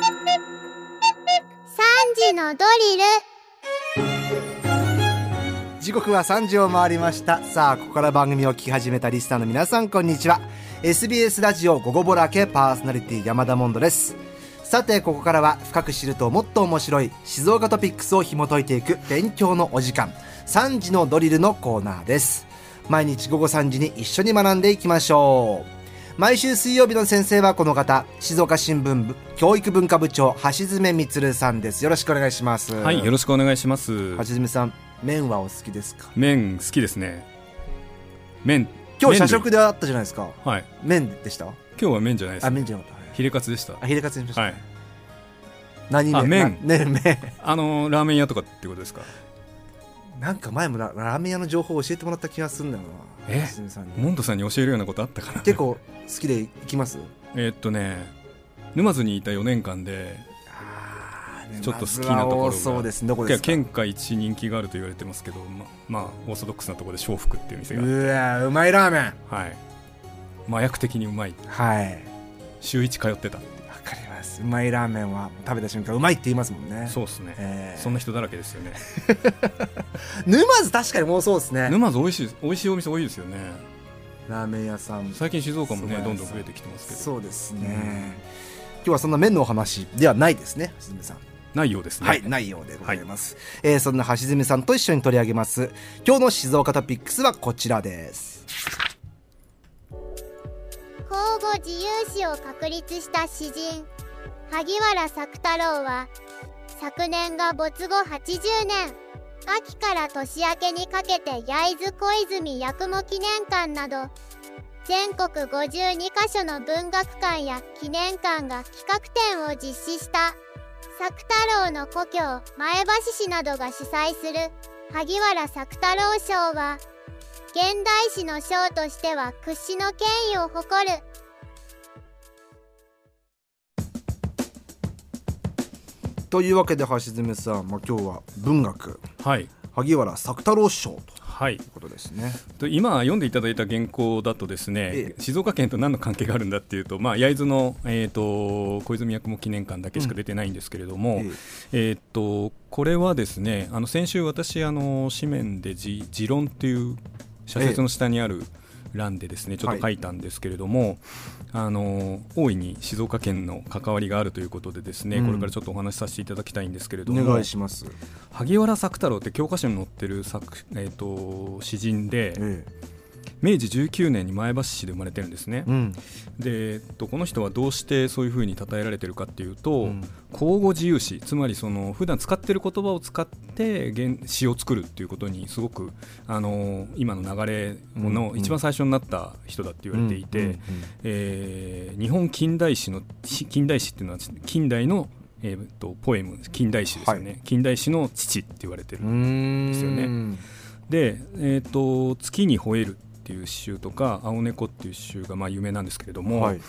三時のドリル。時刻は3時を回りました。さあここから番組を聞き始めたリスナーの皆さんこんにちは。SBS ラジオ午後ぼらけパーソナリティ山田モンドです。さてここからは深く知るともっと面白い静岡トピックスを紐解いていく勉強のお時間。3時のドリルのコーナーです。毎日午後3時に一緒に学んでいきましょう。毎週水曜日の先生はこの方静岡新聞部教育文化部長橋爪充さんです。よろしくお願いします。はいよろしくお願いします。橋爪さん麺はお好きですか？麺好きですね。麺今日社食であったじゃないですか。はい。麺でした？今日は麺じゃないです。あ麺じゃなかった。ヒレカツでした。あヒレカツにしました、はい。何あ麺。ね麺。あのラーメン屋とかってことですか？なんか前もララーメン屋の情報を教えてもらった気がするんだよな。え？さんに。モンドさんに教えるようなことあったかな結構好きで行きます？えーっとね沼津にいた4年間でちょっと好きなところが。そうですどこですか？県下一人気があると言われてますけどままあオーソドックスなところで笑福っていう店がうわうまいラーメン。はい。麻薬的にうまい。はい。週一通ってたます。うまいラーメンは食べた瞬間うまいって言いますもんね。そうですね。えーそんな人だらけですよね。沼津確かにもうそうですね。沼津美味しい美味しいお店多いですよね。ラーメン屋さん。最近静岡もねどんどん増えてきてますけど。そうですね、今日はそんな麺のお話ではないですね橋爪さん。ないようですね。はい、ないようでございます、えーそんな橋爪さんと一緒に取り上げます。今日の静岡トピックスはこちらです。交互自由史を確立した詩人萩原作太郎は昨年が没後80年。秋から年明けにかけて焼津小泉八雲記念館など全国52カ所の文学館や記念館が企画展を実施した作太郎の故郷前橋市などが主催する萩原作太郎賞は現代史の賞としては屈指の権威を誇るというわけで橋爪さん、まあ、今日は文学。はい。萩原作太郎賞とはいいうことですね。と今読んでいただいた原稿だとですね、ええ。静岡県と何の関係があるんだっていうと、まあ、焼津の、えー、と小泉八雲記念館だけしか出てないんですけれども、ええー、とこれはですねあの先週私あの紙面でじ「持論」っていう社説の下にある欄でですねちょっと書いたんですけれども、あの大いに静岡県の関わりがあるということでですね、うん。これからちょっとお話しさせていただきたいんですけれどおも願いします、萩原作太郎って教科書に載ってる作、えー、と詩人でえ明治19年に前橋市で生まれてるんですね。え、うん。で、えっと、この人はどうしてそういうふうに称えられてるかっていうと、うん。口語自由詩つまりその普段使ってる言葉を使って原詩を作るっていうことにすごくあの今の流れのうん。一番最初になった人だって言われていて、えー日本近代史のし近代史っていうのは近代の、えー、とポエム近代史ですよね、は近代史の父って言われてるんですよね。で、えーと「月に吠える」っていう詩集とか「青猫」っていう詩集がまあ有名なんですけれども、はい。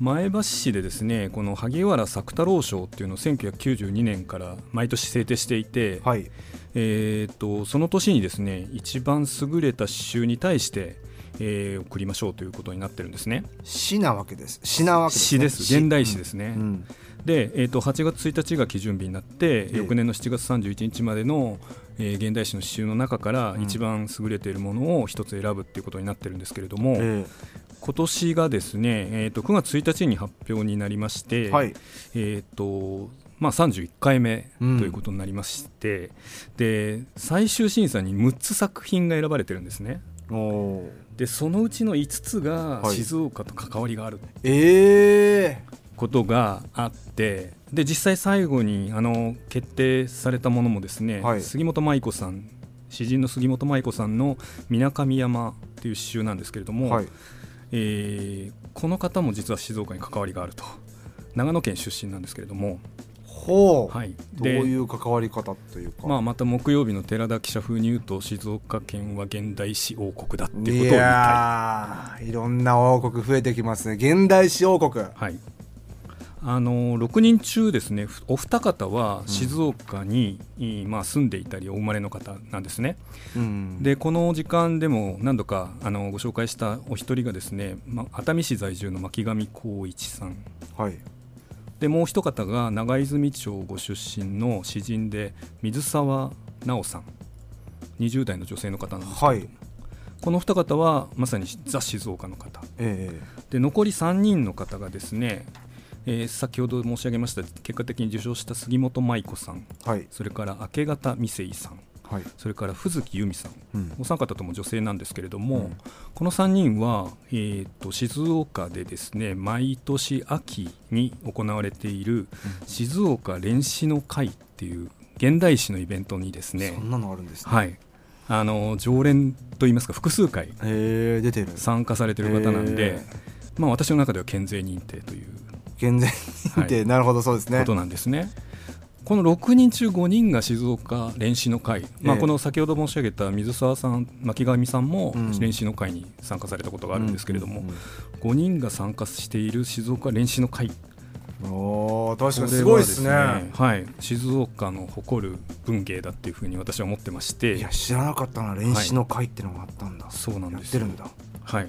前橋市でですねこの萩原作太郎賞っていうのを1992年から毎年制定していて、はい。えー、とその年にですね一番優れた詩集に対して、えー送りましょうということになってるんですね。詩なわけです。詩なわけです、ね、詩です。現代詩ですね。うん。で、えー、と8月1日が基準日になって、ええ。翌年の7月31日までの、えー現代詩の詩集の中からうん。一番優れているものを一つ選ぶっていうことになってるんですけれども、え今年がですね、えー、と9月1日に発表になりまして、えはい。えーとまあ、31回目とうん。いうことになりまして、で最終審査に6つ作品が選ばれてるんですねでそのうちの5つがはい。静岡と関わりがある。ええことがあってで実際最後にあの決定されたものもですね、はい。杉本舞子さん詩人の杉本舞子さんの「みなかみ山」っていう詩集なんですけれども、はい。えーこの方も実は静岡に関わりがあると。長野県出身なんですけれども、ほう、はい、どういう関わり方というか、まあ、また木曜日の寺田記者風に言うと静岡県は現代史王国だっていうことをい言いたい。いろんな王国増えてきますね。現代史王国。はい。あの6人中ですねふお二方は静岡に、いまあ、住んでいたりお生まれの方なんですね、うん。でこの時間でも何度かあのご紹介したお一人がですね、ま、熱海市在住の巻上光一さん。はいでもう一方が長泉町ご出身の詩人で水沢直さん。20代の女性の方なんですけど、はい。この二方はまさにザ・静岡の方。えで残り3人の方がですね、えー先ほど申し上げました結果的に受賞した杉本舞子さん。えはい。それから明け方美生さんはい。それから藤木由美さん。うん。お三方とも女性なんですけれども、うん。この3人は、えー、と静岡でですね毎年秋に行われている静岡連詩の会っていう現代詩のイベントにですねそんなのあるんですね。はい。あの常連といいますか複数回出てる。参加されてる方なんでへ、まあ、私の中では健全認定という。健全認定、なるほどそうですね。ことなんですね。この6人中5人が静岡連詩の会、まあ、ええこの先ほど申し上げた水沢さん、巻上さんもうん。連詩の会に参加されたことがあるんですけれども、うんうん5人が参加している静岡連詩の会、うんおー確かにすごいですね。ははい、静岡の誇る文芸だっていうふうに私は思ってまして。いや知らなかったな練習の会ってのがあったんだ、そうなんです。よやってるんだ。はい、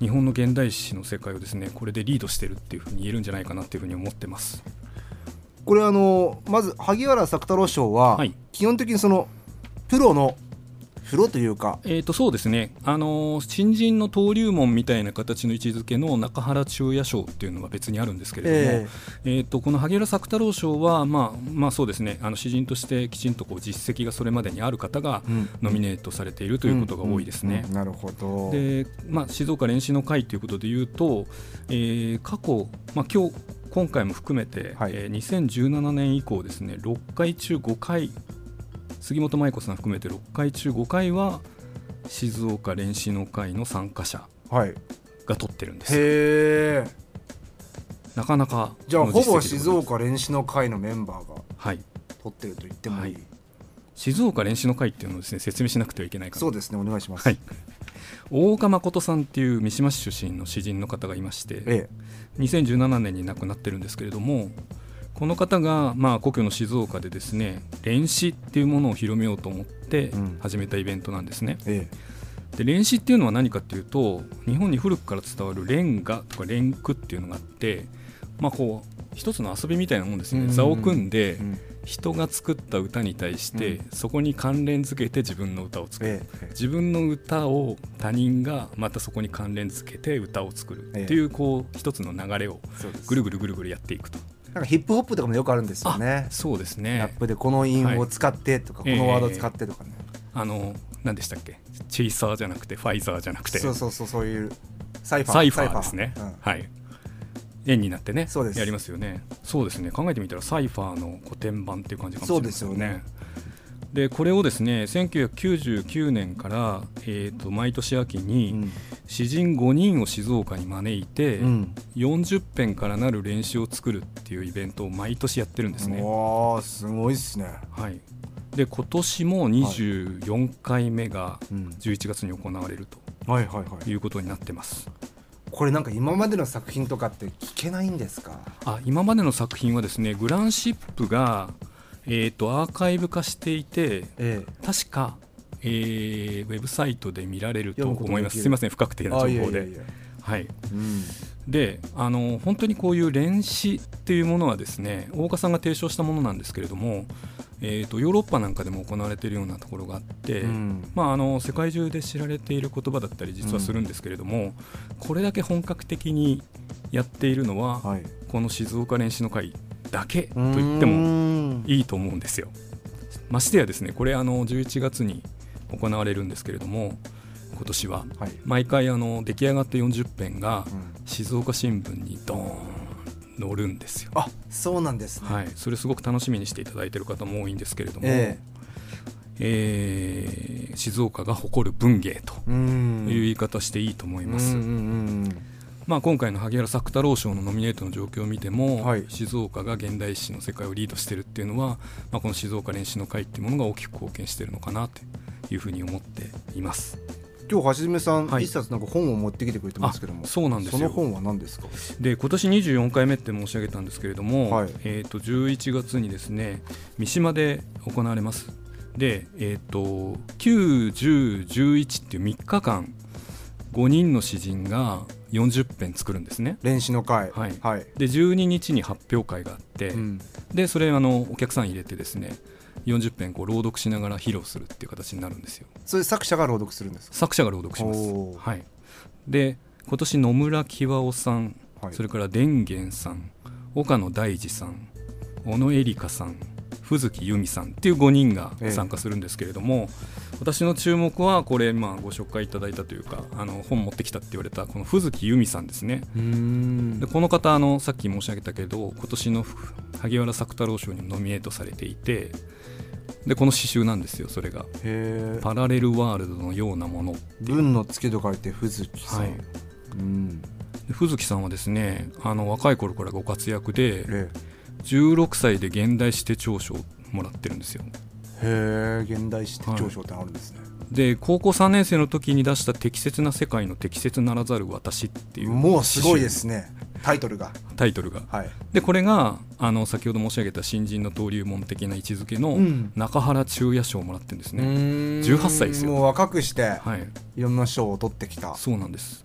日本の現代詩の世界をですねこれでリードしてるっていうふうに言えるんじゃないかなっていうふうに思ってます。これあのまず萩原作太郎賞は、はい。基本的にそのプロのプロというか。えー、とそうですね、あのー新人の登竜門みたいな形の位置づけの中原中也賞っていうのは別にあるんですけれども、えーとこの萩原作太郎賞は、まあまあ、そうですね。あの詩人としてきちんとこう実績がそれまでにある方がうん。ノミネートされているということが多いですね。なるほど。でまあ、静岡練習の会ということでいうと、えー過去、まあ、今日今回も含めて、はい。えー2017年以降ですね6回中5回杉本舞子さん含めて6回中5回は静岡練習の会の参加者はい。へが取ってるんです。よえなかなかじゃあのほぼ静岡練習の会のメンバーがはい。取ってると言ってもいい、はい。静岡練習の会っていうのをですね説明しなくてはいけないかなそうですねお願いします、はい。大岡誠さんっていう三島市出身の詩人の方がいまして、え2017年に亡くなってるんですけれどもこの方が、まあ、故郷の静岡でですね練詩っていうものを広めようと思ってうん。始めたイベントなんですね。ええ。で練詩っていうのは何かっていうと日本に古くから伝わるレンガとかレンクっていうのがあって、まあ、こう一つの遊びみたいなもんですね、うん。座を組んでうん。人が作った歌に対して、うん。そこに関連付けて自分の歌を作る。ええ。自分の歌を他人がまたそこに関連付けて歌を作るええっていうこう一つの流れをぐるぐるぐるぐるやっていくとなんかヒップホップとかもよくあるんですよね。そうですラねップでこの韻を使ってとか、はい。このワードを使ってとかね、あの何でしたっけ？チェイサーじゃなくてファイザーじゃなくて。そうそうそうそういうサイファー。サイファーですね、うん。はい。円になってねそうです。やりますよね。そうですね。考えてみたらサイファーの古典版っていう感じかもしれないですよね。そうですよねでこれをですね1999年から、えー、と毎年秋に、うん。詩人5人を静岡に招いて、うん。40編からなる練習を作るっていうイベントを毎年やってるんですね。わあすごいっすね、はい、で今年も24回目がうん。11月に行われるはいはいはい。ということになってます。これなんか今までの作品とかって聞けないんですか？あ今までの作品はですねグランシップが、えー、とアーカイブ化していてえ確か、えーウェブサイトで見られると思います。すいません不確定な情報で。はい、うん。であの本当にこういう練詩っていうものはですね大岡さんが提唱したものなんですけれども、えー、とヨーロッパなんかでも行われているようなところがあって、うん。まあ、あの世界中で知られている言葉だったり実はするんですけれども、これだけ本格的にやっているのは、はい。この静岡練習の会だけと言ってももいいと思うんですよ。ましてやですねこれあの11月に行われるんですけれども今年は。はい、毎回あの出来上がった40編がうん。静岡新聞にドーン載るんですよ。あそうなんですね、はい、それすごく楽しみにしていただいている方も多いんですけれども、ええ。ー静岡が誇る文芸という言い方していいと思います。うんうんうんまあ、今回の萩原作太郎賞のノミネートの状況を見ても、はい。静岡が現代史の世界をリードしているっていうのは、まあ、この静岡練習の会っていうものが大きく貢献しているのかなというふうに思っています。今日はじめさん、はい。一冊なんか本を持ってきてくれてますけどもあそうなんですよ。その本は何ですか？で今年24回目って申し上げたんですけれども、はい。えー、と11月にですね三島で行われます。で、えー、と9、10、11っていう3日間5人の詩人が40編作るんですね。練習の会はい。はい。で12日に発表会があって、うん。でそれあのお客さん入れてですね40編こう朗読しながら披露するっていう形になるんですよ。それ作者が朗読するんですか？作者が朗読します。はい。で今年野村喜和夫さん、はい。それから伝玄さん岡野大二さん小野恵梨香さん藤月由美さんっていう5人がええ参加するんですけれども、私の注目はこれ、まあ、ご紹介いただいたというかあの本持ってきたって言われたこの藤月由美さんですね。でこの方あのさっき申し上げたけど今年の萩原作太郎賞にもノミネートされていてでこの詩集なんですよそれが。へえ「パラレルワールドのようなもの」文の付けと書いて藤木さん、はい。うん。で藤木さんはですねあの若い頃からご活躍でえ16歳で現代史手帳賞をもらってるんですよ。えへえ現代史手帳賞ってあるんですね、で高校3年生の時に出した「適切な世界の適切ならざる私」っていう。もうすごいですね。タイトルが。タイトルが。はい。でこれがあの先ほど申し上げた新人の登竜門的な位置づけのうん。中原中也賞をもらってるんですね、18 18歳ですよ。もう若くしてはい。いろんな賞を取ってきた。そうなんです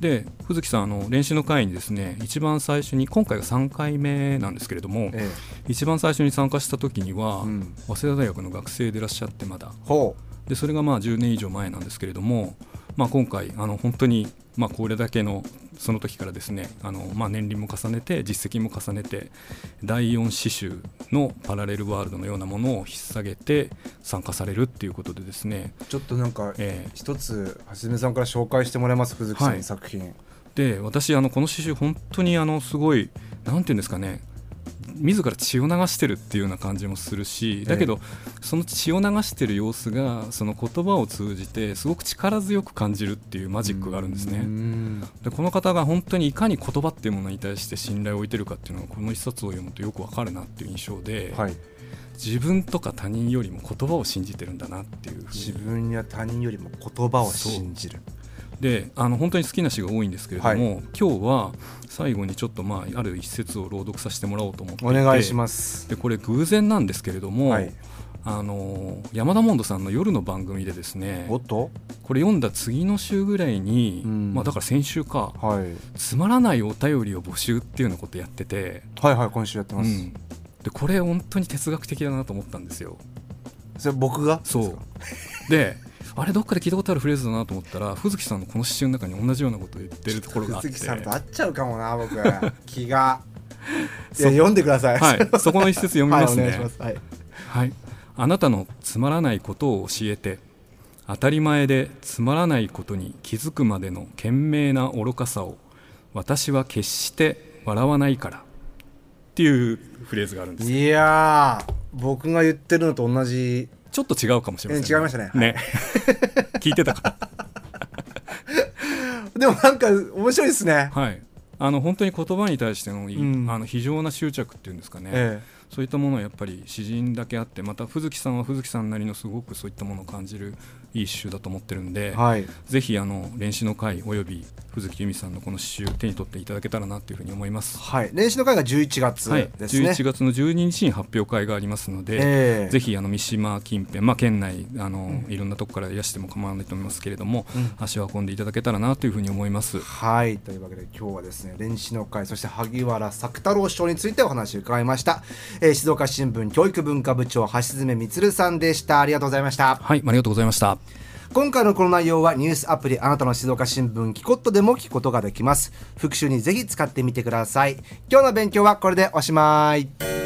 で藤木さんあの練習の会にですね一番最初に今回が3回目なんですけれどもえ一番最初に参加した時には、えうん、早稲田大学の学生でいらっしゃってまだ。ほでそれがまあ10年以上前なんですけれども、まあ、今回あの本当にまあこれだけのその時からですねあのまあ年輪も重ねて実績も重ねて第4詩集のパラレルワールドのようなものを引っ提げて参加されるっていうことでですね、うちょっとなんかえー一つはじめさんから紹介してもらえます？藤木さんはいの作品、で私あのこの詩集本当にあのすごいなんていうんですかね自ら血を流してるっていうような感じもするしだけど、その血を流してる様子がその言葉を通じてすごく力強く感じるっていうマジックがあるんですうね。ん。でこの方が本当にいかに言葉っていうものに対して信頼を置いてるかっていうのがこの一冊を読むとよくわかるなっていう印象で、はい。自分とか他人よりも言葉を信じてるんだなっていう自分や他人よりも言葉を信じるであの本当に好きな詩が多いんですけれども、今日は最後にちょっと、まあ、ある一節を朗読させてもらおうと思ってお願いします。でこれ偶然なんですけれども、はい。あの山田モンドさんの夜の番組でですねおっと？これ読んだ次の週ぐらいに、うん。まあ、だから先週かはい。つまらないお便りを募集っていうようなことやってて、はいはい今週やってます、うん、でこれ本当に哲学的だなと思ったんですよ。それ僕が？そう。であれどっかで聞いたことあるフレーズだなと思ったら藤木さんのこの詩集の中に同じようなことを言ってるところがあって。鈴木さんと会っちゃうかもな僕。気が。いや読んでください。はい、そこの一節読みますね。はい、お願いします。はい。はい、あなたのつまらないことを教えて当たり前でつまらないことに気づくまでの懸命な愚かさを私は決して笑わないから。っていうフレーズがあるんです。いやー僕が言ってるのと同じちょっと違うかもしれません、え違いましたね。ね。聞いてたか。でもなんか面白いですね。はい。あの本当に言葉に対しての,あの非常な執着っていうんですかね、えそういったものはやっぱり詩人だけあってまた藤木さんは藤木さんなりのすごくそういったものを感じるいい詩集だと思ってるんで、えはい。ぜひあの練習の会および藤木由美さんのこの詩集手に取っていただけたらなというふうに思います。はい。練習の会が11月はい、ですね、11月の12日に発表会がありますので、ええ。ぜひあの三島近辺、まあ、県内あの、いろんなとこからいらしても構わないと思いますけれども、うん。足を運んでいただけたらなというふうに思います。はい。というわけで今日はですね練習の会そして萩原作太郎賞についてお話を伺いました、えー静岡新聞教育文化部長橋爪充さんでした。ありがとうございました。はい、ありがとうございました。今回のこの内容はニュースアプリあなたの静岡新聞キコットでも聞くことができます。復習にぜひ使ってみてください。今日の勉強はこれでおしまい